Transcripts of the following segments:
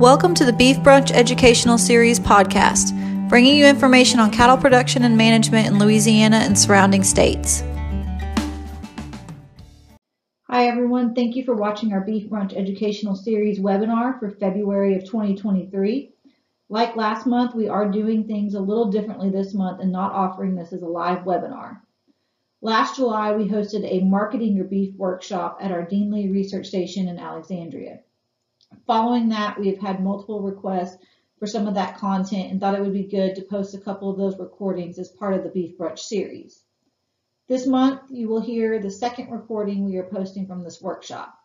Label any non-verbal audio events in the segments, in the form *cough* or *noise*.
Welcome to the Beef Brunch Educational Series podcast, bringing you information on cattle production and management in Louisiana and surrounding states. Hi, everyone. Thank you for watching our Beef Brunch Educational Series webinar for February of 2023. Like last month, we are doing things a little differently this month and not offering this as a live webinar. Last July, we hosted a Marketing Your Beef workshop at our Dean Lee Research Station in Alexandria. Following that, we have had multiple requests for some of that content and thought it would be good to post a couple of those recordings as part of the Beef Brunch series. This month, you will hear the second recording we are posting from this workshop.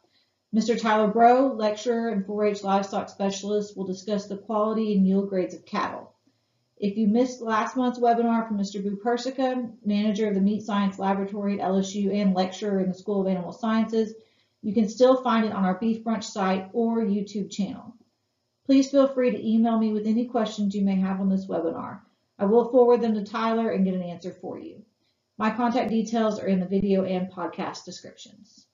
Mr. Tyler Braud, lecturer and 4-H livestock specialist, will discuss the quality and yield grades of cattle. If you missed last month's webinar from Mr. Boo Persica, manager of the Meat Science Laboratory at LSU and lecturer in the School of Animal Sciences, you can still find it on our Beef Brunch site or YouTube channel. Please feel free to email me with any questions you may have on this webinar. I will forward them to Tyler and get an answer for you. My contact details are in the video and podcast descriptions.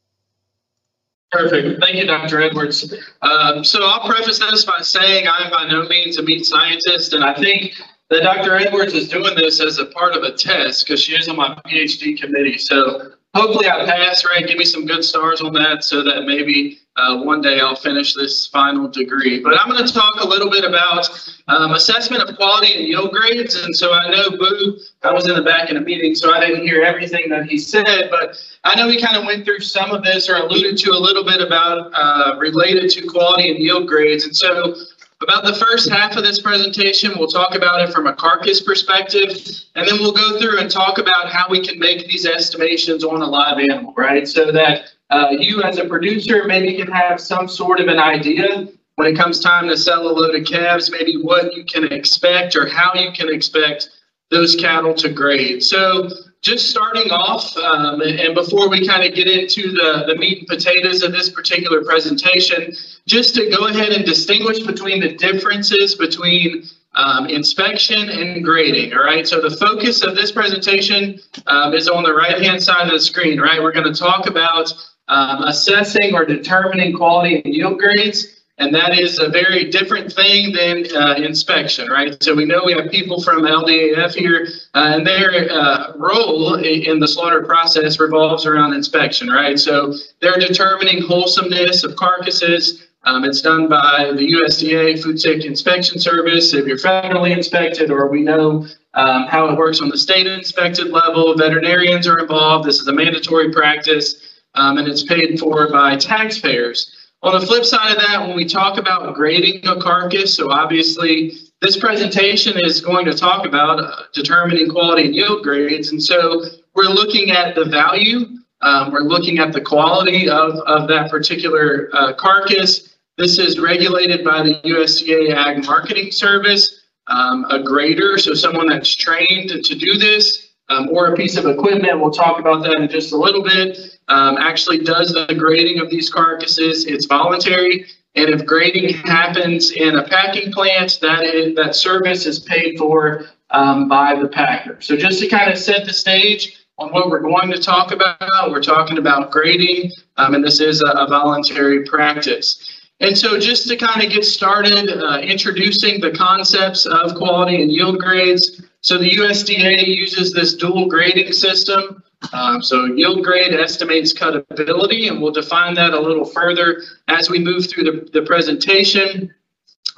Perfect. Thank you, Dr. Edwards. Um, so I'll preface this by saying I'm by no means a meat scientist, and I think that Dr. Edwards is doing this as a part of a test because she is on my PhD committee. So hopefully I pass, right? Give me some good stars on that so that maybe uh, one day I'll finish this final degree. But I'm going to talk a little bit about um, assessment of quality and yield grades. And so I know Boo, I was in the back in a meeting, so I didn't hear everything that he said, but I know he kind of went through some of this or alluded to a little bit about uh, related to quality and yield grades. And so about the first half of this presentation, we'll talk about it from a carcass perspective, and then we'll go through and talk about how we can make these estimations on a live animal, right? So that uh, you as a producer maybe can have some sort of an idea when it comes time to sell a load of calves, maybe what you can expect or how you can expect those cattle to grade. So just starting off, um, and before we kind of get into the, the meat and potatoes of this particular presentation, just to go ahead and distinguish between the differences between um, inspection and grading, all right? So the focus of this presentation um, is on the right-hand side of the screen, right? We're going to talk about um, assessing or determining quality and yield grades and that is a very different thing than uh, inspection, right? So we know we have people from LDAF here, uh, and their uh, role in the slaughter process revolves around inspection, right? So they're determining wholesomeness of carcasses. Um, it's done by the USDA Food Safety Inspection Service if you're federally inspected, or we know um, how it works on the state inspected level. Veterinarians are involved. This is a mandatory practice, um, and it's paid for by taxpayers. On the flip side of that, when we talk about grading a carcass, so obviously this presentation is going to talk about uh, determining quality and yield grades. And so we're looking at the value, um, we're looking at the quality of, of that particular uh, carcass. This is regulated by the USDA Ag Marketing Service. Um, a grader, so someone that's trained to do this, um, or a piece of equipment, we'll talk about that in just a little bit, um, actually does the grading of these carcasses. It's voluntary. And if grading happens in a packing plant, that is, that service is paid for um, by the packer. So just to kind of set the stage on what we're going to talk about, we're talking about grading, um, and this is a, a, voluntary practice. And so just to kind of get started, uh, introducing the concepts of quality and yield grades. So the USDA uses this dual grading system. Um, so yield grade estimates cutability, and we'll define that a little further as we move through the, the presentation.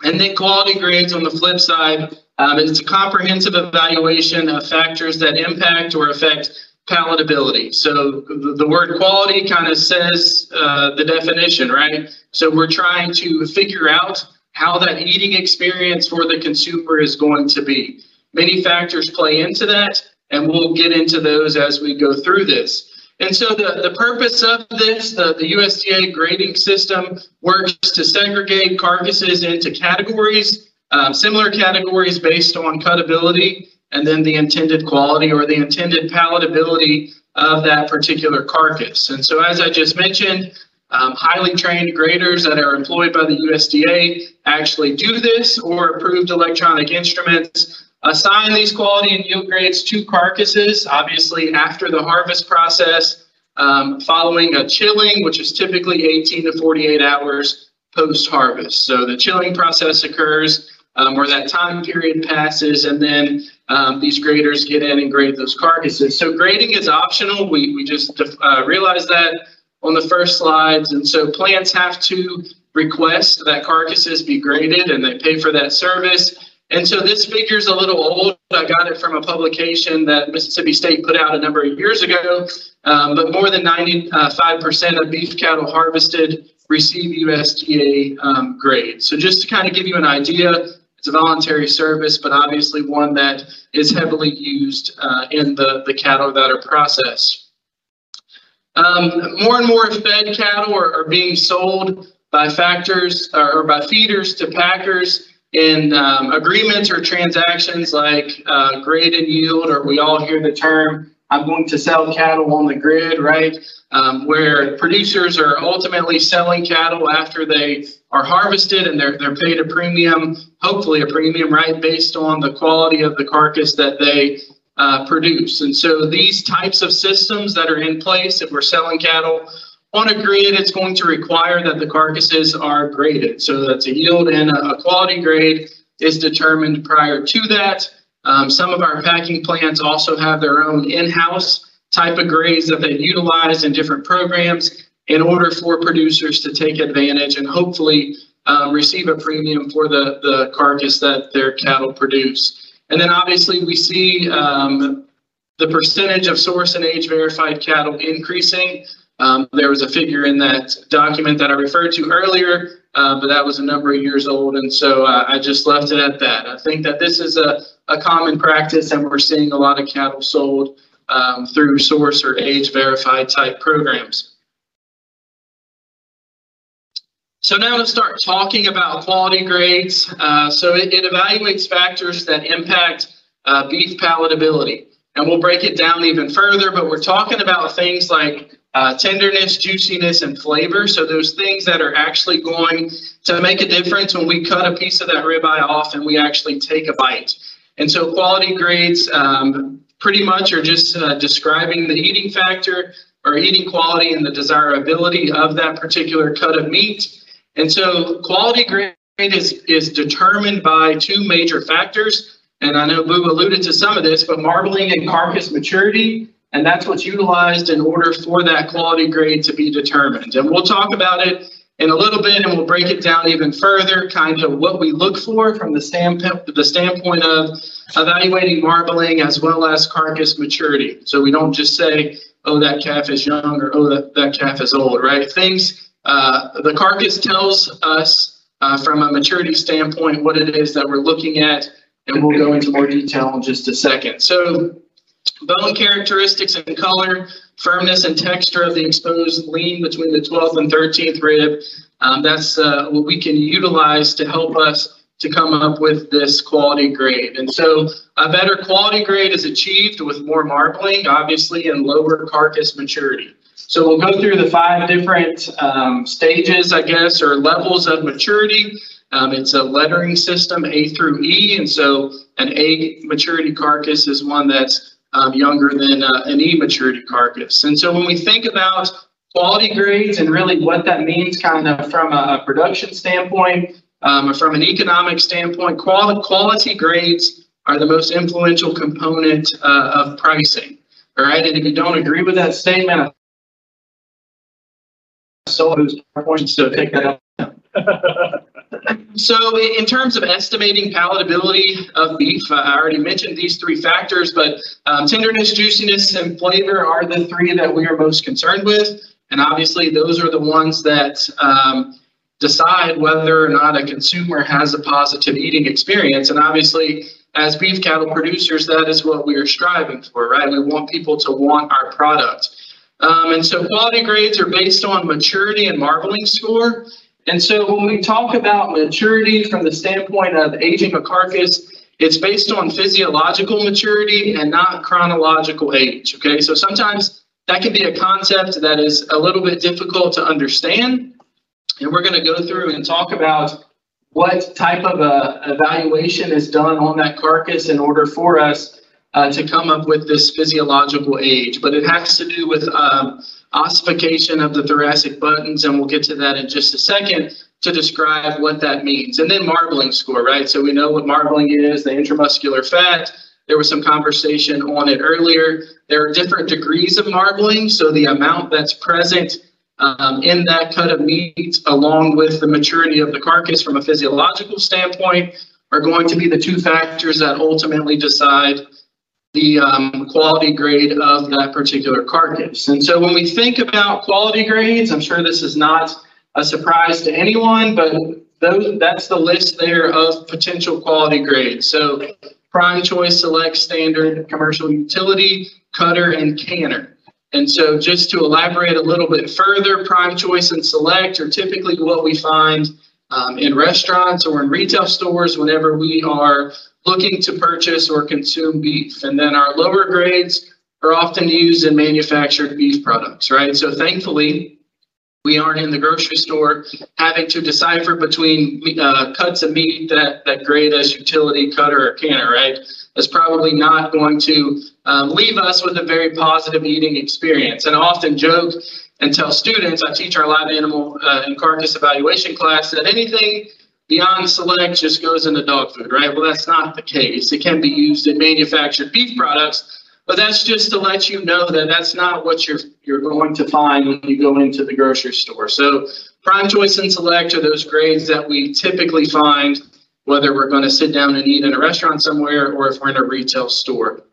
And then quality grades on the flip side, um, it's a comprehensive evaluation of factors that impact or affect palatability. So the, word quality kind of says uh, the definition, right? So we're trying to figure out how that eating experience for the consumer is going to be. Many factors play into that, and we'll get into those as we go through this. And so the, the purpose of this, the, the USDA grading system works to segregate carcasses into categories, um, similar categories based on cutability, and then the intended quality or the intended palatability of that particular carcass. And so as I just mentioned, um, highly trained graders that are employed by the USDA actually do this or approved electronic instruments Assign these quality and yield grades to carcasses, obviously after the harvest process, um, following a chilling, which is typically 18 to 48 hours post-harvest. So the chilling process occurs um, where that time period passes and then um, these graders get in and grade those carcasses. So grading is optional. We, we just uh, realized that on the first slides. And so plants have to request that carcasses be graded and they pay for that service. And so this figure is a little old. I got it from a publication that Mississippi State put out a number of years ago. Um, but more than 95% of beef cattle harvested receive USDA um, grade. So just to kind of give you an idea, it's a voluntary service, but obviously one that is heavily used uh, in the, the cattle that are processed. Um, more and more fed cattle are, are being sold by factors or, or by feeders to packers in um, agreements or transactions like uh, grade and yield, or we all hear the term, I'm going to sell cattle on the grid, right? Um, where producers are ultimately selling cattle after they are harvested and they're, they're paid a premium, hopefully a premium, right, based on the quality of the carcass that they uh, produce. And so these types of systems that are in place, if we're selling cattle on a grid, it's going to require that the carcasses are graded. So that's a yield and a quality grade is determined prior to that. Um, some of our packing plants also have their own in-house type of grades that they utilize in different programs in order for producers to take advantage and hopefully um, receive a premium for the, the carcass that their cattle produce. And then obviously we see um, the percentage of source and age verified cattle increasing. Um, there was a figure in that document that I referred to earlier, uh, but that was a number of years old, and so uh, I just left it at that. I think that this is a, a common practice, and we're seeing a lot of cattle sold um, through source or age verified type programs. So now to start talking about quality grades. Uh, so it, it, evaluates factors that impact uh, beef palatability. And we'll break it down even further, but we're talking about things like uh, tenderness, juiciness, and flavor. So those things that are actually going to make a difference when we cut a piece of that ribeye off and we actually take a bite. And so quality grades um, pretty much are just uh, describing the eating factor or eating quality and the desirability of that particular cut of meat. And so quality grade is, is determined by two major factors. And I know Boo alluded to some of this, but marbling and carcass maturity, and that's what's utilized in order for that quality grade to be determined. And we'll talk about it in a little bit and we'll break it down even further, kind of what we look for from the standpoint, the standpoint of evaluating marbling as well as carcass maturity. So we don't just say, oh, that calf is young or oh, that, that calf is old, right? Things uh, the carcass tells us uh, from a maturity standpoint what it is that we're looking at, and we'll go into more detail in just a second. So bone characteristics and color, firmness and texture of the exposed lean between the 12th and 13th rib. Um, that's uh, what we can utilize to help us to come up with this quality grade. And so a better quality grade is achieved with more marbling, obviously, and lower carcass maturity. So we'll go through the five different um, stages, I guess, or levels of maturity. Um, it's a lettering system, A through E, and so an A maturity carcass is one that's um, younger than uh, an E maturity carcass. And so when we think about quality grades and really what that means kind of from a production standpoint, um, from an economic standpoint, quality, quality grades are the most influential component uh, of pricing. All right, and if you don't agree with that statement, so who's points to pick that up. *laughs* so in terms of estimating palatability of beef, uh, I already mentioned these three factors, but um, tenderness, juiciness, and flavor are the three that we are most concerned with. And obviously those are the ones that um, decide whether or not a consumer has a positive eating experience. And obviously as beef cattle producers, that is what we are striving for, right? We want people to want our product. Um, and so quality grades are based on maturity and marbling score. And so when we talk about maturity from the standpoint of aging a carcass, it's based on physiological maturity and not chronological age. Okay, so sometimes that can be a concept that is a little bit difficult to understand. And we're going to go through and talk about what type of a evaluation is done on that carcass in order for us uh, to come up with this physiological age, but it has to do with um, ossification of the thoracic buttons, and we'll get to that in just a second, to describe what that means. And then marbling score, right? So we know what marbling is, the intramuscular fat. There was some conversation on it earlier. There are different degrees of marbling. So the amount that's present um, in that cut of meat, along with the maturity of the carcass from a physiological standpoint, are going to be the two factors that ultimately decide the um, quality grade of that particular carcass. And so when we think about quality grades, I'm sure this is not a surprise to anyone, but those, that's the list there of potential quality grades. So prime choice, select, standard, commercial utility, cutter, and canner. And so just to elaborate a little bit further, prime choice and select are typically what we find um, in restaurants or in retail stores whenever we are looking to purchase or consume beef. And then our lower grades are often used in manufactured beef products, right? So thankfully, we aren't in the grocery store having to decipher between uh, cuts of meat that, that grade as utility, cutter, or canner, right? That's probably not going to um, leave us with a very positive eating experience. And I often joke and tell students, I teach our live animal uh, and carcass evaluation class, that anything beyond select just goes into dog food, right? Well, that's not the case. It can be used in manufactured beef products, but that's just to let you know that that's not what you're you're going to find when you go into the grocery store. So prime choice and select are those grades that we typically find whether we're going to sit down and eat in a restaurant somewhere or if we're in a retail store.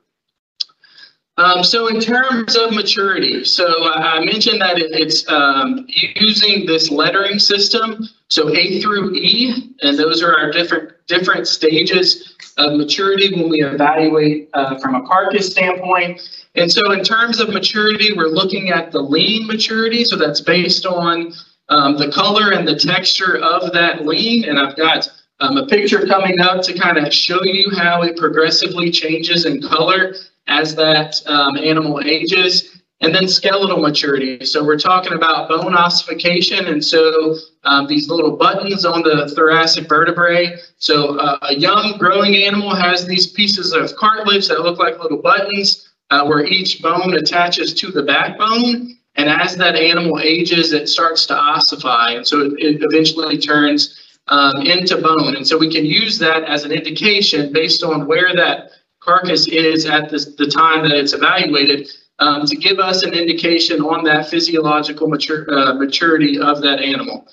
Um, so in terms of maturity, so I mentioned that it, it's um, using this lettering system, so A through E, and those are our different different stages of maturity when we evaluate uh, from a carcass standpoint. And so in terms of maturity, we're looking at the lean maturity, so that's based on um, the color and the texture of that lean, and I've got um, a picture coming up to kind of show you how it progressively changes in color as that um, animal ages. And then skeletal maturity. So we're talking about bone ossification. And so um, these little buttons on the thoracic vertebrae. So uh, a young growing animal has these pieces of cartilage that look like little buttons uh, where each bone attaches to the backbone. And as that animal ages, it starts to ossify. And so it, it eventually turns um, into bone. And so we can use that as an indication based on where that carcass is at the time that it's evaluated um, to give us an indication on that physiological mature, uh, maturity of that animal.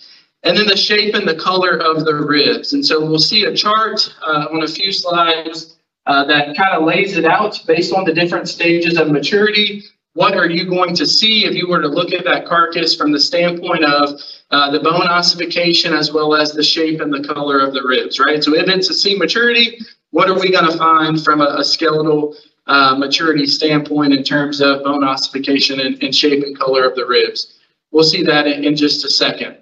And then the shape and the color of the ribs. And so we'll see a chart uh, on a few slides uh, that kind of lays it out based on the different stages of maturity. What are you going to see if you were to look at that carcass from the standpoint of uh, the bone ossification as well as the shape and the color of the ribs, right? So if it's a C maturity, what are we going to find from a, a skeletal uh, maturity standpoint in terms of bone ossification and, and, shape and color of the ribs? We'll see that in, in just a second.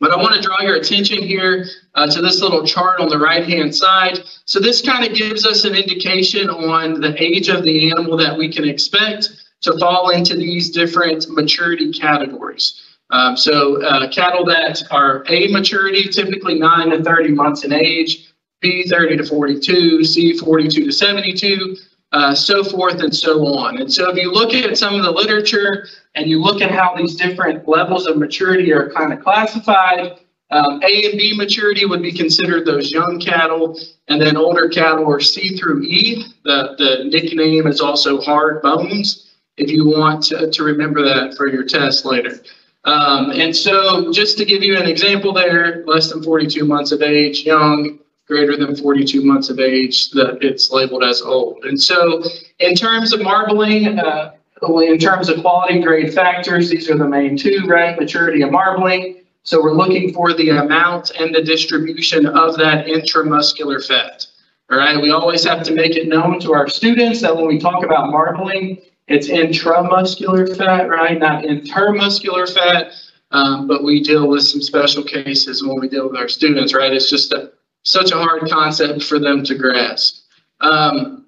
But I want to draw your attention here uh, to this little chart on the right-hand side. So this kind of gives us an indication on the age of the animal that we can expect to fall into these different maturity categories. Um, so uh, cattle that are A maturity, typically 9 to 30 months in age, B 30 to 42, C 42 to 72, uh, so forth and so on. And so if you look at some of the literature and you look at how these different levels of maturity are kind of classified, um, A and B maturity would be considered those young cattle, and then older cattle are C through E. The, the nickname is also hard bones, if you want to, to remember that for your test later. Um, and so just to give you an example there, less than 42 months of age, young, greater than 42 months of age that it's labeled as old. And so in terms of marbling, uh, in terms of quality grade factors, these are the main two, right? Maturity and marbling. So we're looking for the amount and the distribution of that intramuscular fat. All right, we always have to make it known to our students that when we talk about marbling, it's intramuscular fat, right? Not intermuscular fat. Um, but we deal with some special cases when we deal with our students, right? It's just a such a hard concept for them to grasp. Um,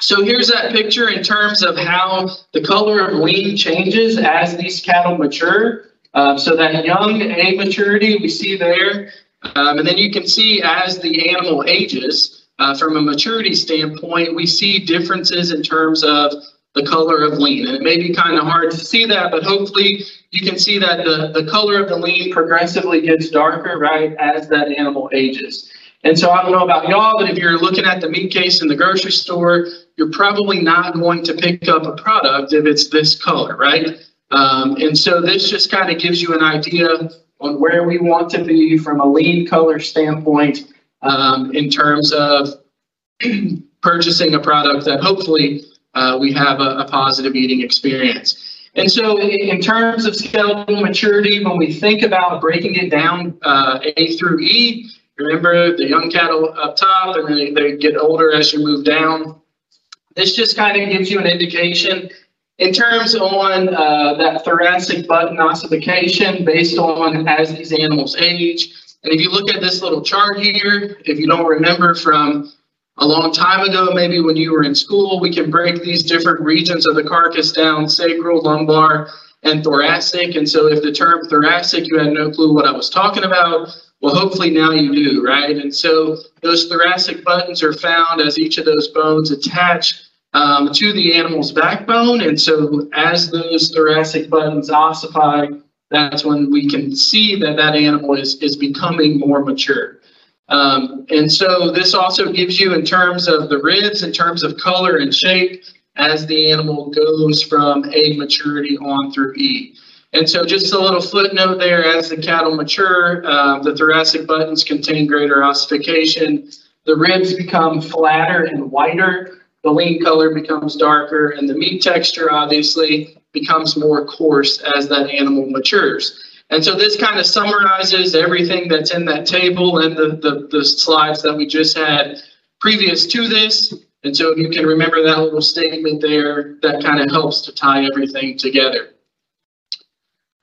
so here's that picture in terms of how the color of lean changes as these cattle mature. Um, so that young A maturity we see there, um, and then you can see as the animal ages, uh, from a maturity standpoint, we see differences in terms of the color of lean. And it may be kind of hard to see that, but hopefully you can see that the, the color of the lean progressively gets darker, right, as that animal ages. And so I don't know about y'all, but if you're looking at the meat case in the grocery store, you're probably not going to pick up a product if it's this color, right? Um, and so this just kind of gives you an idea on where we want to be from a lean color standpoint um, in terms of *clears throat* purchasing a product that hopefully uh, we have a, a, positive eating experience. And so in terms of skeletal maturity, when we think about breaking it down uh, A through E, remember the young cattle up top and then they get older as you move down. This just kind of gives you an indication in terms on uh, that thoracic button ossification based on as these animals age. And if you look at this little chart here, if you don't remember from a long time ago, maybe when you were in school, we can break these different regions of the carcass down, sacral, lumbar, and thoracic. And so if the term thoracic, you had no clue what I was talking about, well, hopefully now you do, right? And so those thoracic buttons are found as each of those bones attach um, to the animal's backbone. And so as those thoracic buttons ossify, that's when we can see that that animal is, is becoming more mature. Um, and so this also gives you in terms of the ribs, in terms of color and shape, as the animal goes from A maturity on through E. And so just a little footnote there, as the cattle mature, uh, the thoracic buttons contain greater ossification. The ribs become flatter and whiter the lean color becomes darker and the meat texture obviously becomes more coarse as that animal matures. And so this kind of summarizes everything that's in that table and the, the, the slides that we just had previous to this. And so if you can remember that little statement there, that kind of helps to tie everything together.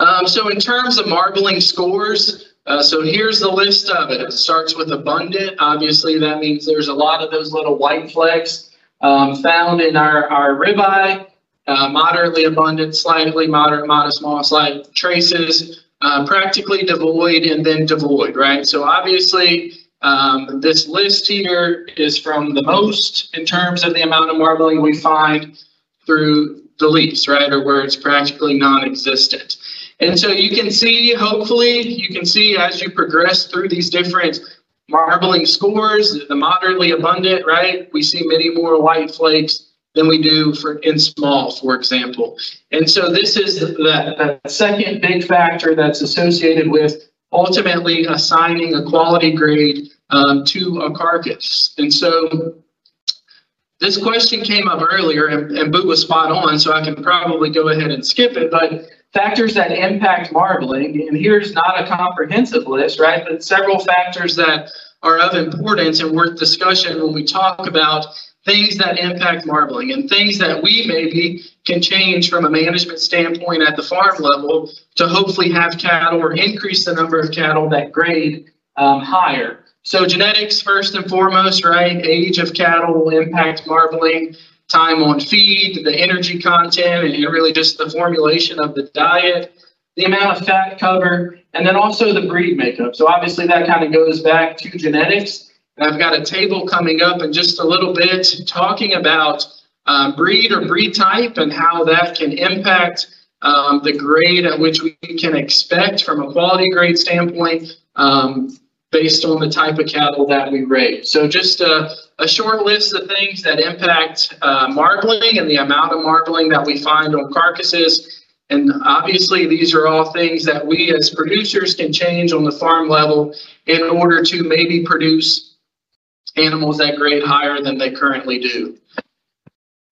Um, so in terms of marbling scores, uh, so here's the list of it. It starts with abundant. Obviously, that means there's a lot of those little white flecks um, found in our, our ribeye, uh, moderately abundant, slightly moderate, modest, small, slight traces, uh, practically devoid, and then devoid, right? So obviously, um, this list here is from the most in terms of the amount of marbling we find through the least, right, or where it's practically non-existent. And so you can see, hopefully, you can see as you progress through these different marbling scores, the moderately abundant, right? We see many more white flakes than we do for in small, for example. And so this is the, the second big factor that's associated with ultimately assigning a quality grade um, to a carcass. And so this question came up earlier, and, and Boo was spot on, so I can probably go ahead and skip it. But factors that impact marbling, and here's not a comprehensive list, right? But several factors that are of importance and worth discussion when we talk about things that impact marbling and things that we maybe can change from a management standpoint at the farm level to hopefully have cattle or increase the number of cattle that grade um, higher. So genetics first and foremost, right? Age of cattle will impact marbling time on feed, the energy content, and really just the formulation of the diet, the amount of fat cover, and then also the breed makeup. So obviously that kind of goes back to genetics. And I've got a table coming up in just a little bit talking about um, breed or breed type and how that can impact um, the grade at which we can expect from a quality grade standpoint um, based on the type of cattle that we raise. So just a, a short list of things that impact uh, marbling and the amount of marbling that we find on carcasses. And obviously, these are all things that we as producers can change on the farm level in order to maybe produce animals that grade higher than they currently do.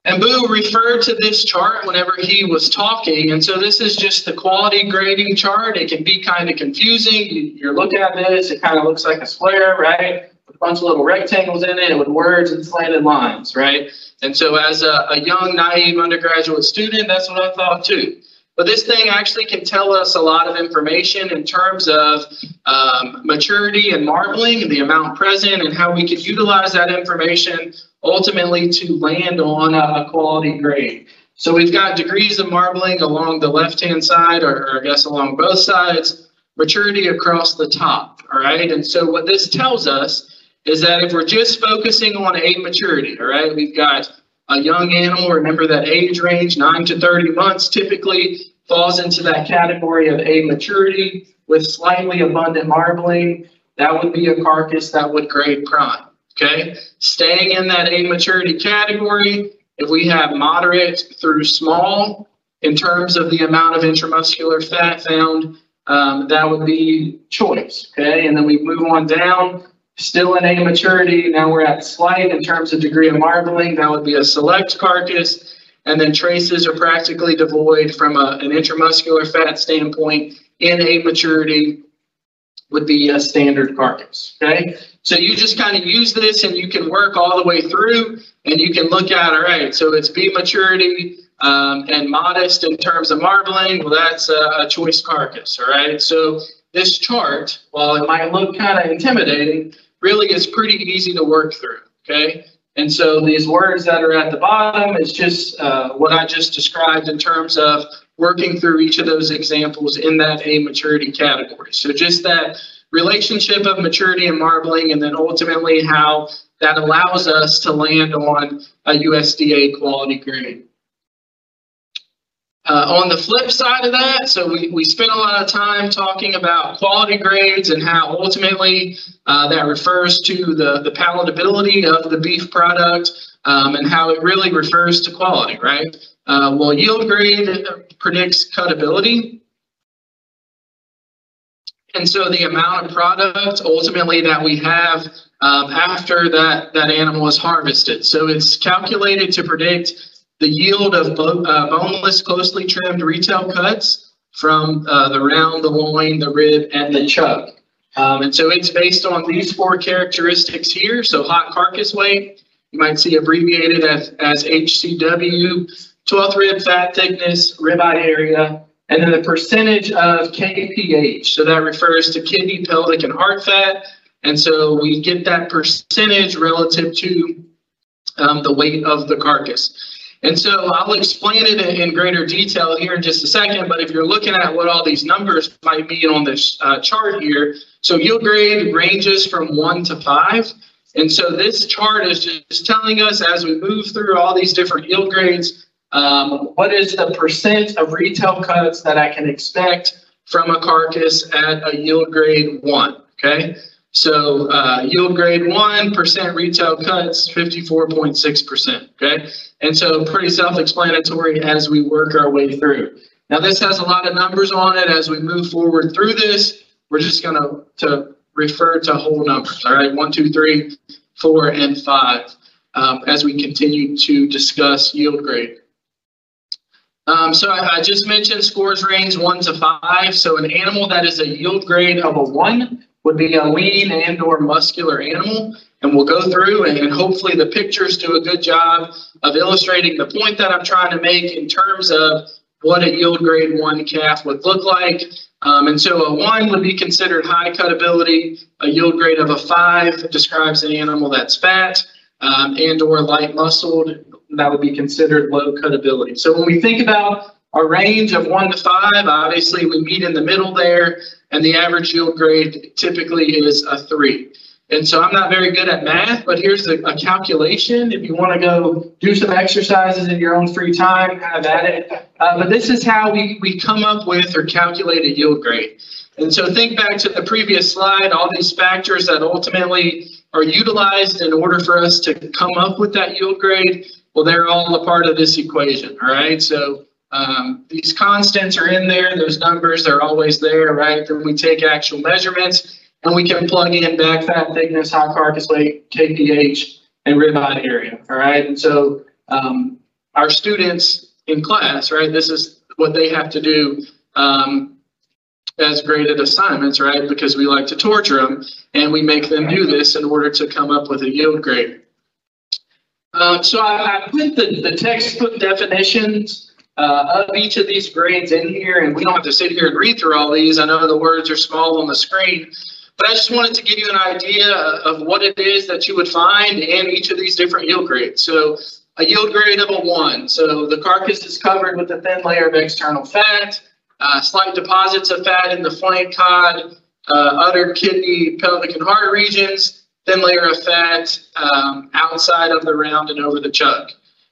And Boo referred to this chart whenever he was talking. And so this is just the quality grading chart. It can be kind of confusing. You, are looking at this, it kind of looks like a square, right? With a bunch of little rectangles in it with words and slanted lines, right? And so as a, a young, naive undergraduate student, that's what I thought too. But this thing actually can tell us a lot of information in terms of um, maturity and marbling, the amount present, and how we could utilize that information ultimately to land on a, a quality grade. So we've got degrees of marbling along the left-hand side, or, or I guess along both sides, maturity across the top, all right? And so what this tells us is that if we're just focusing on A maturity, all right, we've got a young animal, remember that age range, 9 to 30 months, typically falls into that category of a maturity with slightly abundant marbling. That would be a carcass that would grade prime. Okay, staying in that a maturity category, if we have moderate through small in terms of the amount of intramuscular fat found, um, that would be choice. Okay, and then we move on down, still in a maturity. Now we're at slight in terms of degree of marbling. That would be a select carcass. And then traces are practically devoid from a, an intramuscular fat standpoint in a maturity would be a standard carcass. Okay, so you just kind of use this and you can work all the way through and you can look at, all right, so it's B maturity um, and modest in terms of marbling. Well, that's a, a choice carcass. All right, so this chart, while it might look kind of intimidating, really is pretty easy to work through. Okay, and so these words that are at the bottom is just uh, what I just described in terms of working through each of those examples in that A maturity category. So just that relationship of maturity and marbling, and then ultimately how that allows us to land on a USDA quality grade. Uh, on the flip side of that, so we, we spent a lot of time talking about quality grades and how ultimately uh, that refers to the, the palatability of the beef product um, and how it really refers to quality, right? Uh, well, yield grade predicts cutability. And so the amount of product ultimately that we have um, after that, that animal is harvested. So it's calculated to predict the yield of bo uh, boneless, closely trimmed retail cuts from uh, the round, the loin, the rib, and the chuck. Um, and so it's based on these four characteristics here. So hot carcass weight, you might see abbreviated as, as HCW, 12th rib fat thickness, ribeye area, and then the percentage of KPH. So that refers to kidney, pelvic, and heart fat. And so we get that percentage relative to um, the weight of the carcass. And so I'll explain it in greater detail here in just a second, but if you're looking at what all these numbers might mean on this uh, chart here, so yield grade ranges from one to five. And so this chart is just telling us as we move through all these different yield grades, um, what is the percent of retail cuts that I can expect from a carcass at a yield grade one? Okay, so uh, yield grade one percent retail cuts, 54.6%. Okay, and so pretty self-explanatory as we work our way through. Now this has a lot of numbers on it as we move forward through this. We're just to to refer to whole numbers. All right, one, two, three, four, and five um, as we continue to discuss yield grade. Um, so I, I, just mentioned scores range one to five. So an animal that is a yield grade of a one would be a lean and or muscular animal. And we'll go through and, hopefully the pictures do a good job of illustrating the point that I'm trying to make in terms of what a yield grade one calf would look like. Um, and so a one would be considered high cutability. A yield grade of a five describes an animal that's fat um, and or light muscled that would be considered low cutability. So when we think about a range of one to five, obviously we meet in the middle there, and the average yield grade typically is a three. And so I'm not very good at math, but here's a, a calculation. If you want to go do some exercises in your own free time, have at it. Uh, but this is how we, we come up with or calculate a yield grade. And so think back to the previous slide, all these factors that ultimately are utilized in order for us to come up with that yield grade. Well, they're all a part of this equation, all right? So um, these constants are in there, those numbers are always there, right? Then we take actual measurements and we can plug in back fat thickness, hot carcass weight, KPH, and ribeye area, all right? And so um, our students in class, right, this is what they have to do um, as graded assignments, right? Because we like to torture them and we make them do this in order to come up with a yield grade. Um, so I, I, put the, the textbook definitions uh, of each of these grades in here, and we don't have to sit here and read through all these. I know the words are small on the screen, but I just wanted to give you an idea of what it is that you would find in each of these different yield grades. So a yield grade of a one. So the carcass is covered with a thin layer of external fat, uh, slight deposits of fat in the flank cod, uh, udder, kidney, pelvic, and heart regions, thin layer of fat um, outside of the round and over the chuck.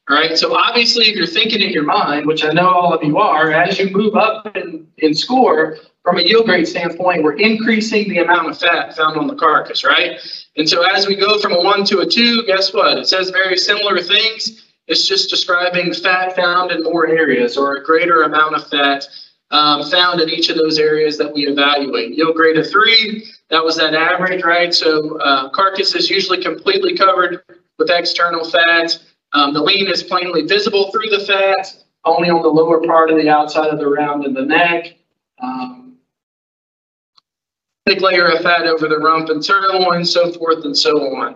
All right. So obviously, if you're thinking in your mind, which I know all of you are, as you move up in, in score, from a yield grade standpoint, we're increasing the amount of fat found on the carcass, right? And so as we go from a one to a two, guess what? It says very similar things. It's just describing fat found in more areas or a greater amount of fat um, found in each of those areas that we evaluate. Yield grade of three, that was that average, right? So uh, carcass is usually completely covered with external fat. Um, the lean is plainly visible through the fat, only on the lower part of the outside of the round and the neck. Um, thick layer of fat over the rump and sirloin, so forth and so on.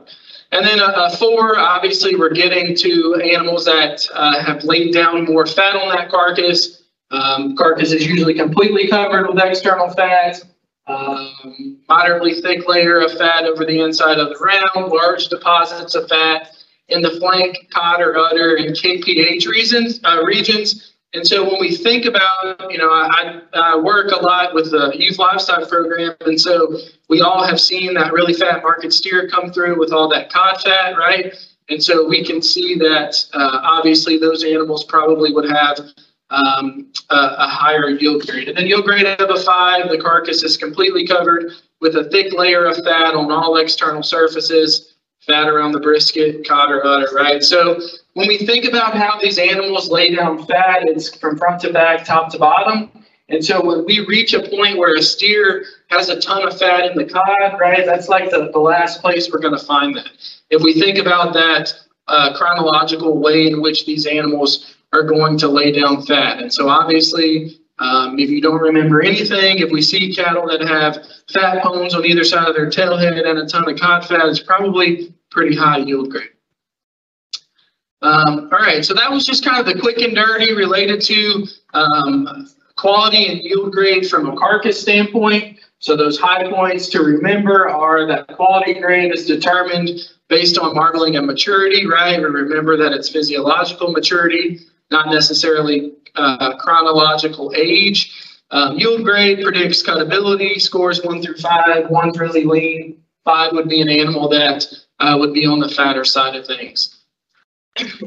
And then a, uh, a four, obviously, we're getting to animals that uh, have laid down more fat on that carcass. Um, carcass is usually completely covered with external fat. Um, moderately thick layer of fat over the inside of the round, large deposits of fat in the flank, cod or udder, and KPH regions, uh, regions and so when we think about, you know, I, I, work a lot with the youth livestock program, and so we all have seen that really fat market steer come through with all that cod fat, right? And so we can see that uh, obviously those animals probably would have um, a, a, higher yield grade. And then yield grade of a five, the carcass is completely covered with a thick layer of fat on all external surfaces, fat around the brisket, cod or udder, right? So when we think about how these animals lay down fat, it's from front to back, top to bottom. And so when we reach a point where a steer has a ton of fat in the cod, right, that's like the, the last place we're going to find that. If we think about that uh, chronological way in which these animals are going to lay down fat. And so obviously, um, if you don't remember anything, if we see cattle that have fat bones on either side of their tailhead and a ton of cod fat, it's probably pretty high yield grade. Um, all right, so that was just kind of the quick and dirty related to um, quality and yield grade from a carcass standpoint. So those high points to remember are that quality grade is determined based on marbling and maturity, right? And remember that it's physiological maturity, not necessarily uh, chronological age. Um, yield grade predicts cutability, scores one through five, one's really lean, five would be an animal that uh, would be on the fatter side of things.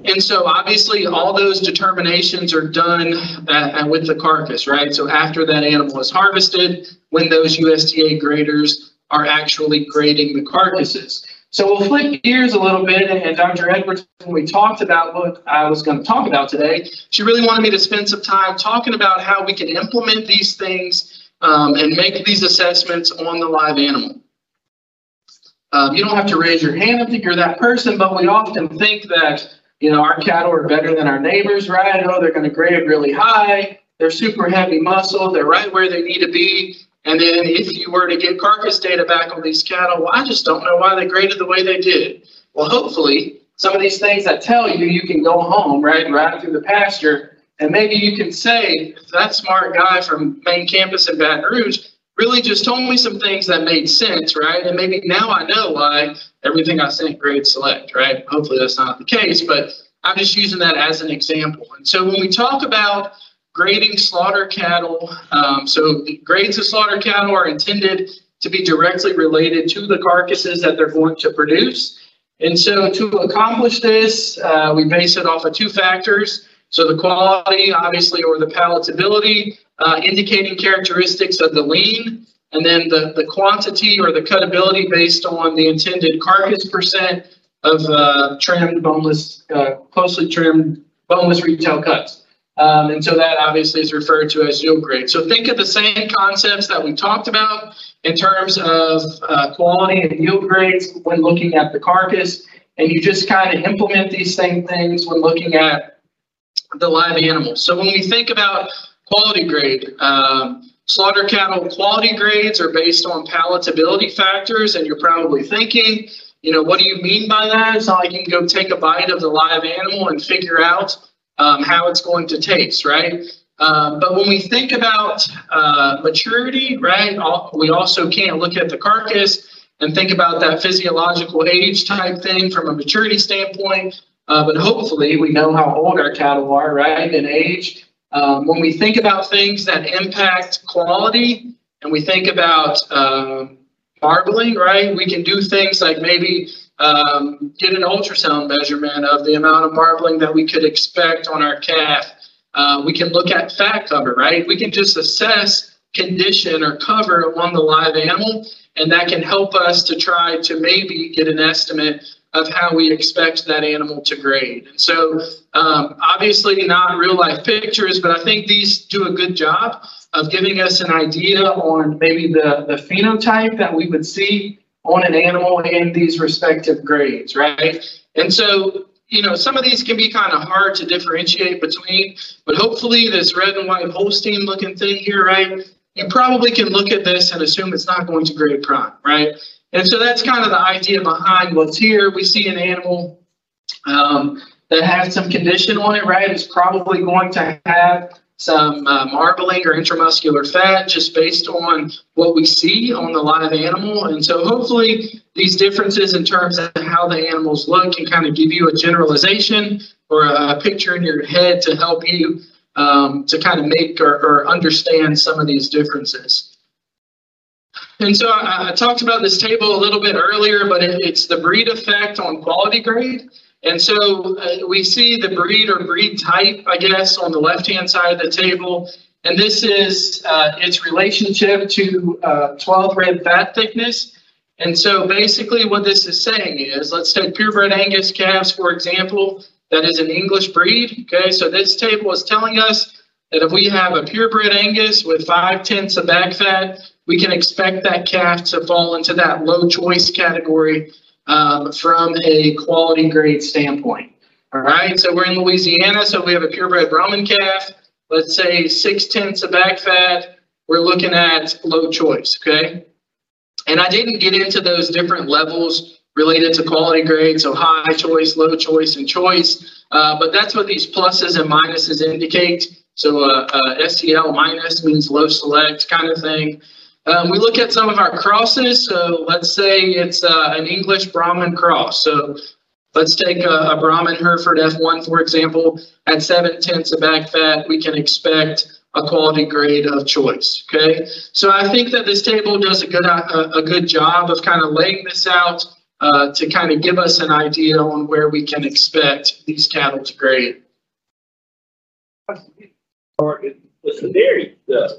And so obviously all those determinations are done uh, with the carcass, right? So after that animal is harvested, when those USDA graders are actually grading the carcasses. So we'll flip gears a little bit, and Dr. Edwards, when we talked about what I was going to talk about today, she really wanted me to spend some time talking about how we can implement these things um, and make these assessments on the live animal. Um, you don't have to raise your hand if you're that person, but we often think that, you know, our cattle are better than our neighbors, right? Oh, they're going to grade really high. They're super heavy muscle. They're right where they need to be. And then if you were to get carcass data back on these cattle, well, I just don't know why they graded the way they did. Well, hopefully, some of these things that tell you you can go home, right, ride through the pasture, and maybe you can say, that smart guy from main campus in Baton Rouge, really just told me some things that made sense, right? And maybe now I know why everything I sent grade select, right? Hopefully that's not the case, but I'm just using that as an example. And so when we talk about grading slaughter cattle, um, so grades of slaughter cattle are intended to be directly related to the carcasses that they're going to produce. And so to accomplish this, uh, we base it off of two factors. So the quality, obviously, or the palatability, uh, indicating characteristics of the lean, and then the, the quantity or the cutability based on the intended carcass percent of uh, trimmed, boneless, uh, closely trimmed, boneless retail cuts. Um, and so that obviously is referred to as yield grade. So think of the same concepts that we talked about in terms of uh, quality and yield grades when looking at the carcass. And you just kind of implement these same things when looking at the live animals. So when we think about Quality grade. Um, slaughter cattle quality grades are based on palatability factors, and you're probably thinking, you know, what do you mean by that? It's not like you can go take a bite of the live animal and figure out um, how it's going to taste, right? Um, but when we think about uh, maturity, right, we also can't look at the carcass and think about that physiological age type thing from a maturity standpoint. Uh, but hopefully, we know how old our cattle are, right, in age. Um, when we think about things that impact quality and we think about uh, marbling, right, we can do things like maybe um, get an ultrasound measurement of the amount of marbling that we could expect on our calf. Uh, we can look at fat cover, right? We can just assess condition or cover on the live animal, and that can help us to try to maybe get an estimate of how we expect that animal to grade. And so, um, obviously, not real life pictures, but I think these do a good job of giving us an idea on maybe the, the phenotype that we would see on an animal in these respective grades, right? And so, you know, some of these can be kind of hard to differentiate between, but hopefully this red and white Holstein looking thing here, right? You probably can look at this and assume it's not going to grade prime, right? And so that's kind of the idea behind what's here. We see an animal um, that has some condition on it, right? It's probably going to have some uh, marbling or intramuscular fat just based on what we see on the live animal. And so hopefully these differences in terms of how the animals look can kind of give you a generalization or a picture in your head to help you um, to kind of make or, or, understand some of these differences. And so I, I, talked about this table a little bit earlier, but it, it's the breed effect on quality grade. And so uh, we see the breed or breed type, I guess, on the left-hand side of the table. And this is uh, its relationship to uh, 12th rib fat thickness. And so basically what this is saying is, let's take purebred Angus calves, for example, that is an English breed. Okay, so this table is telling us that if we have a purebred Angus with five tenths of back fat, we can expect that calf to fall into that low choice category um, from a quality grade standpoint. All right, so we're in Louisiana, so we have a purebred Brahman calf, let's say six tenths of back fat, we're looking at low choice, okay? And I didn't get into those different levels related to quality grade, so high choice, low choice, and choice, uh, but that's what these pluses and minuses indicate. So uh, uh, minus means low select kind of thing. Um, we look at some of our crosses. So let's say it's uh, an English Brahman cross. So let's take a, a Brahman Hereford F1, for example. At seven tenths of back fat, we can expect a quality grade of choice. Okay, so I think that this table does a good a, a good job of kind of laying this out uh, to kind of give us an idea on where we can expect these cattle to grade. Or it's the dairy stuff.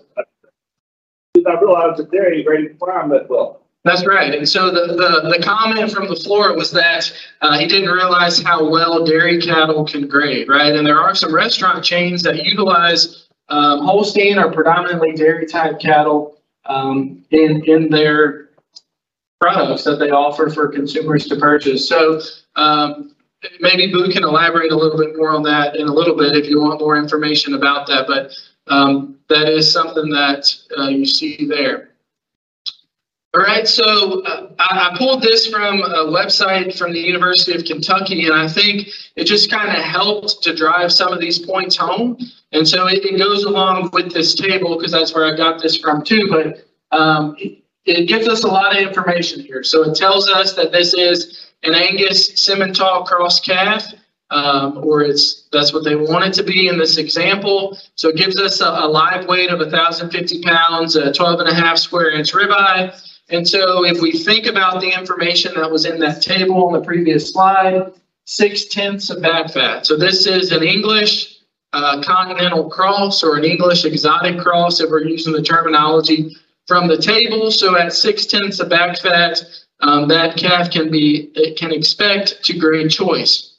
I realized that they're prime that well. That's right. And so the, the, the comment from the floor was that uh, he didn't realize how well dairy cattle can grade, right? And there are some restaurant chains that utilize um, Holstein or predominantly dairy type cattle um, in, in their products that they offer for consumers to purchase. So um, maybe Boo can elaborate a little bit more on that in a little bit if you want more information about that. But um, that is something that uh, you see there. All right, so uh, I, I, pulled this from a website from the University of Kentucky, and I think it just kind of helped to drive some of these points home. And so it, it goes along with this table because that's where I got this from too. But um, it, it gives us a lot of information here. So it tells us that this is an Angus Simmental cross calf um, or it's that's what they want it to be in this example. So it gives us a, a live weight of 1,050 pounds, a 12 and a half square inch ribeye. And so if we think about the information that was in that table on the previous slide, six tenths of back fat. So this is an English uh, continental cross or an English exotic cross if we're using the terminology from the table. So at six tenths of back fat, um, that calf can be it can expect to grade choice.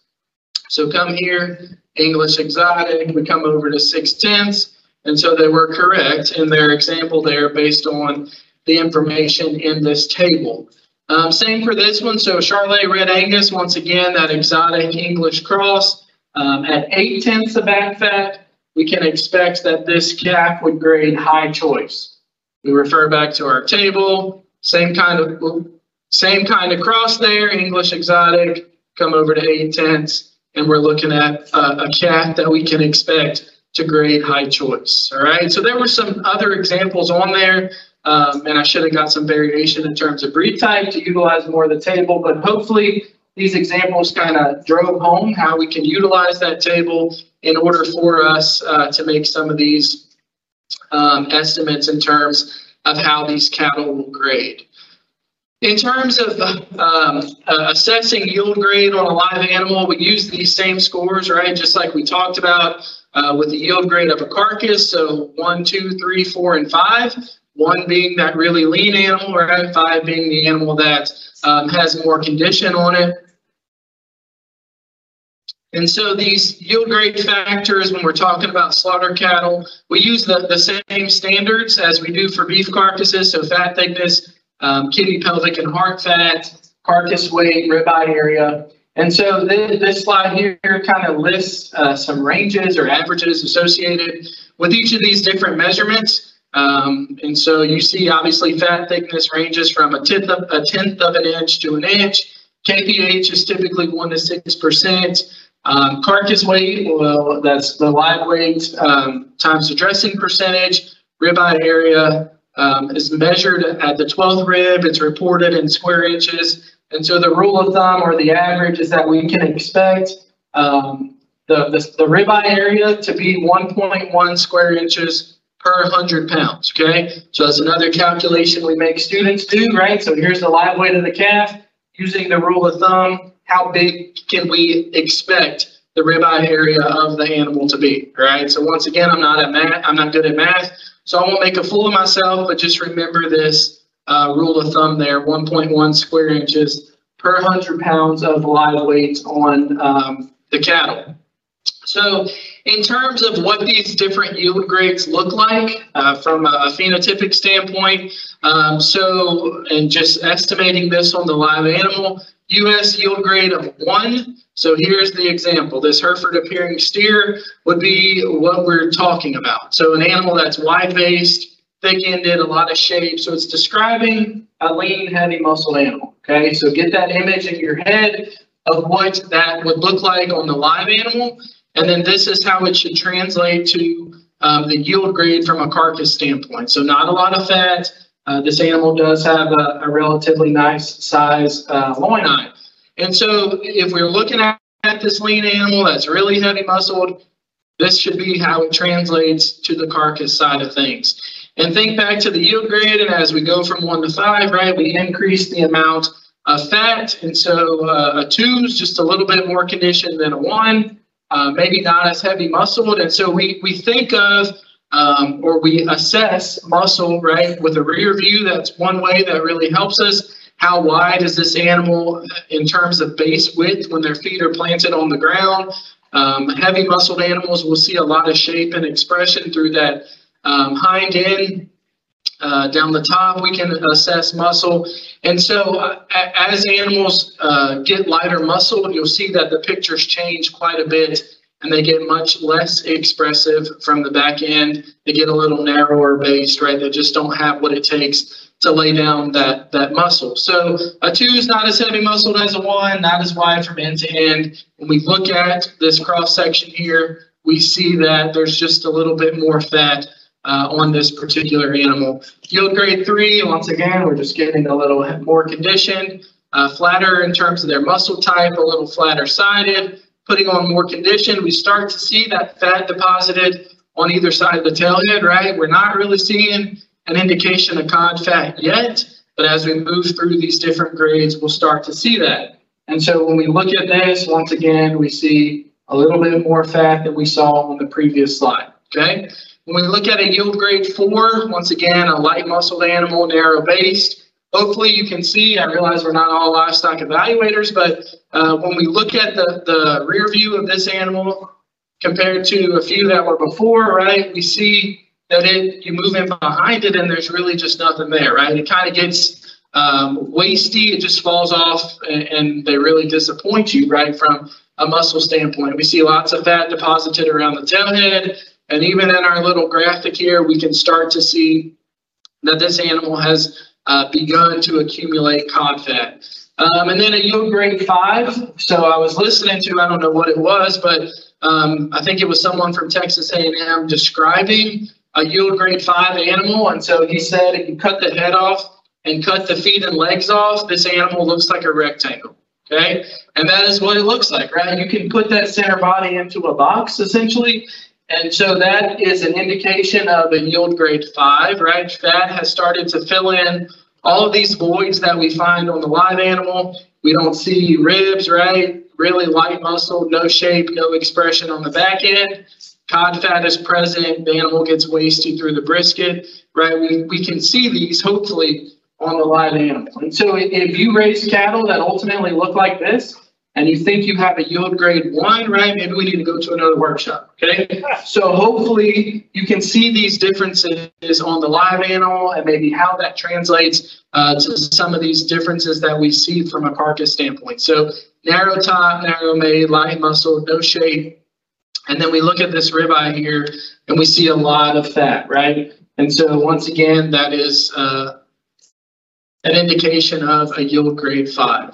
So come here, English exotic, we come over to six tenths. And so they were correct in their example there based on the information in this table. Um, same for this one. So Charolais Red Angus, once again, that exotic English cross. Um, at eight tenths of back fat, we can expect that this calf would grade high choice. We refer back to our table, same kind of same kind of cross there, English exotic, come over to eight tenths and we're looking at uh, a cat that we can expect to grade high choice. All right, so there were some other examples on there, um, and I should have got some variation in terms of breed type to utilize more of the table, but hopefully these examples kind of drove home how we can utilize that table in order for us uh, to make some of these um, estimates in terms of how these cattle will grade. In terms of um, uh, assessing yield grade on a live animal, we use these same scores, right? Just like we talked about uh, with the yield grade of a carcass. So one, two, three, four, and five. One being that really lean animal, right? Five being the animal that um, has more condition on it. And so these yield grade factors, when we're talking about slaughter cattle, we use the, the same standards as we do for beef carcasses. So fat thickness, um, kidney, pelvic, and heart fat, carcass weight, ribeye area. And so this, this slide here kind of lists uh, some ranges or averages associated with each of these different measurements. Um, and so you see obviously fat thickness ranges from a tenth of a tenth of an inch to an inch. KPH is typically one to six percent. Um, carcass weight, well, that's the live weight um, times the dressing percentage. Ribeye area um, is measured at the 12th rib. It's reported in square inches. And so the rule of thumb or the average is that we can expect um, the, the, the ribeye area to be 1.1 square inches per 100 pounds, okay? So that's another calculation we make students do, right? So here's the live weight of the calf. Using the rule of thumb, how big can we expect the ribeye area of the animal to be, right? So once again, I'm not at math, I'm not good at math, so I won't make a fool of myself, but just remember this uh, rule of thumb there, 1.1 square inches per 100 pounds of live weight on um, the cattle. So in terms of what these different yield grades look like uh, from a phenotypic standpoint, um, so and just estimating this on the live animal, US yield grade of one. So here's the example. This Hereford appearing steer would be what we're talking about. So an animal that's wide-based, thick-ended, a lot of shape. So it's describing a lean, heavy muscle animal. Okay, so get that image in your head of what that would look like on the live animal. And then this is how it should translate to um, the yield grade from a carcass standpoint. So not a lot of fat, uh, this animal does have a, a relatively nice size uh, loin eye. And so if we're looking at, at this lean animal that's really heavy muscled, this should be how it translates to the carcass side of things. And think back to the yield grade, and as we go from one to five, right, we increase the amount of fat. And so uh, a two is just a little bit more conditioned than a one, uh, maybe not as heavy muscled. And so we, we think of um, or we assess muscle, right, with a rear view. That's one way that really helps us. How wide is this animal in terms of base width when their feet are planted on the ground? Um, heavy muscled animals will see a lot of shape and expression through that um, hind end. Uh, down the top, we can assess muscle. And so, uh, as animals uh, get lighter muscle, you'll see that the pictures change quite a bit and they get much less expressive from the back end. They get a little narrower based, right? They just don't have what it takes to lay down that that muscle. So a two is not as heavy muscled as a one, not as wide from end to end. When we look at this cross section here, we see that there's just a little bit more fat uh, on this particular animal. Yield grade three, once again, we're just getting a little more conditioned, uh, flatter in terms of their muscle type, a little flatter sided putting on more condition, we start to see that fat deposited on either side of the tailhead, right? We're not really seeing an indication of cod fat yet, but as we move through these different grades, we'll start to see that. And so when we look at this, once again, we see a little bit more fat than we saw on the previous slide, okay? When we look at a yield grade four, once again, a light muscled animal, narrow based, hopefully you can see, I realize we're not all livestock evaluators, but uh, when we look at the, the rear view of this animal compared to a few that were before, right, we see that it you move in behind it and there's really just nothing there, right? It kind of gets um, wasty, it just falls off and, and they really disappoint you, right, from a muscle standpoint. We see lots of fat deposited around the tailhead, and even in our little graphic here, we can start to see that this animal has uh, begun to accumulate fat. Um, and then a yield grade five. So I was listening to, I don't know what it was, but um, I think it was someone from Texas A&M describing a yield grade five animal. And so he said, if you cut the head off and cut the feet and legs off, this animal looks like a rectangle. Okay. And that is what it looks like, right? You can put that center body into a box essentially and so that is an indication of a yield grade five, right? Fat has started to fill in all of these voids that we find on the live animal. We don't see ribs, right? Really light muscle, no shape, no expression on the back end. Cod fat is present, the animal gets wasted through the brisket, right? We, we can see these hopefully on the live animal. And so if you raise cattle that ultimately look like this, and you think you have a yield grade one, right? Maybe we need to go to another workshop, okay? So hopefully you can see these differences on the live animal and maybe how that translates uh, to some of these differences that we see from a carcass standpoint. So narrow top, narrow made, light muscle, no shape. And then we look at this ribeye here and we see a lot of fat, right? And so once again, that is uh, an indication of a yield grade five.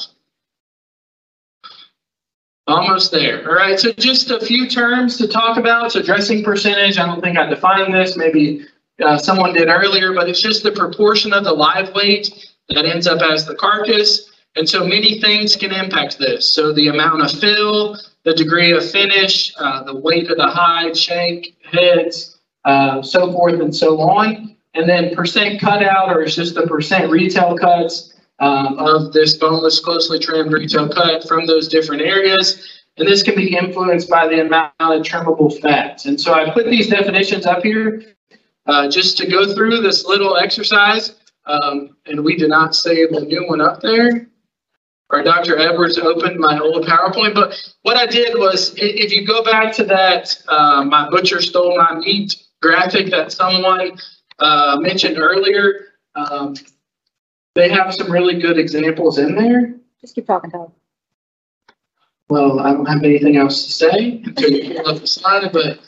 Almost there. All right. So just a few terms to talk about. So dressing percentage. I don't think I defined this. Maybe uh, someone did earlier, but it's just the proportion of the live weight that ends up as the carcass. And so many things can impact this. So the amount of fill, the degree of finish, uh, the weight of the hide, shank, heads, uh, so forth and so on. And then percent cutout, or it's just the percent retail cuts um, of this boneless, closely trimmed retail cut from those different areas. And this can be influenced by the amount of trimmable fats. And so I put these definitions up here uh, just to go through this little exercise. Um, and we did not save the new one up there. Or Dr. Edwards opened my old PowerPoint. But what I did was, if you go back to that, uh, my butcher stole my meat graphic that someone uh, mentioned earlier, um, they have some really good examples in there. Just keep talking, Tyler. Well, I don't have anything else to say until you pull up the slide, but,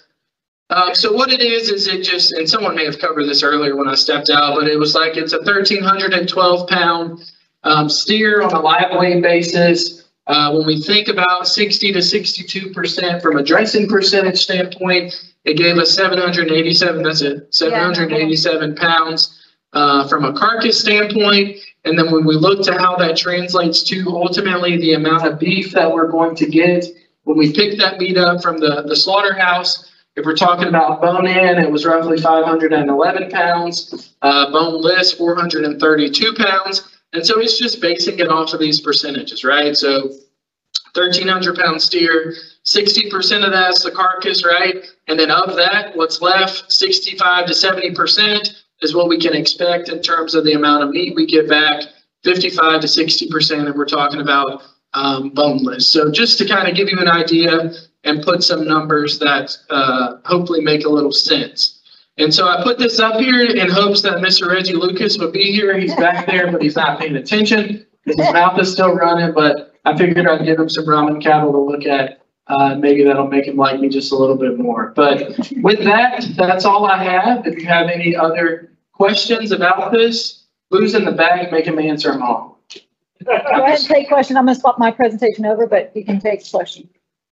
um, so what it is, is it just, and someone may have covered this earlier when I stepped out, but it was like, it's a thirteen hundred and twelve pound, um, steer on a live weight basis. Uh, when we think about sixty to sixty-two percent from a dressing percentage standpoint, it gave us seven hundred and eighty-seven, that's it, seven hundred and eighty-seven pounds. Uh, from a carcass standpoint, and then when we look to how that translates to ultimately the amount of beef that we're going to get, when we pick that meat up from the, the slaughterhouse, if we're talking about bone in, it was roughly 511 pounds, uh, boneless, 432 pounds. And so it's just basing it off of these percentages, right? So 1,300 pound steer, 60% of that's the carcass, right? And then of that, what's left, 65 to 70% is what we can expect in terms of the amount of meat we get back. 55 to 60% if we're talking about um, boneless. So just to kind of give you an idea and put some numbers that uh, hopefully make a little sense. And so I put this up here in hopes that Mr. Reggie Lucas would be here. He's back there, but he's not paying attention. His mouth is still running, but I figured I'd give him some Brahman cattle to look at. Uh, maybe that'll make him like me just a little bit more. But with that, that's all I have. If you have any other questions about this, losing the bag, make him answer them all. Go ahead and take question. I'm gonna swap my presentation over, but you can take question.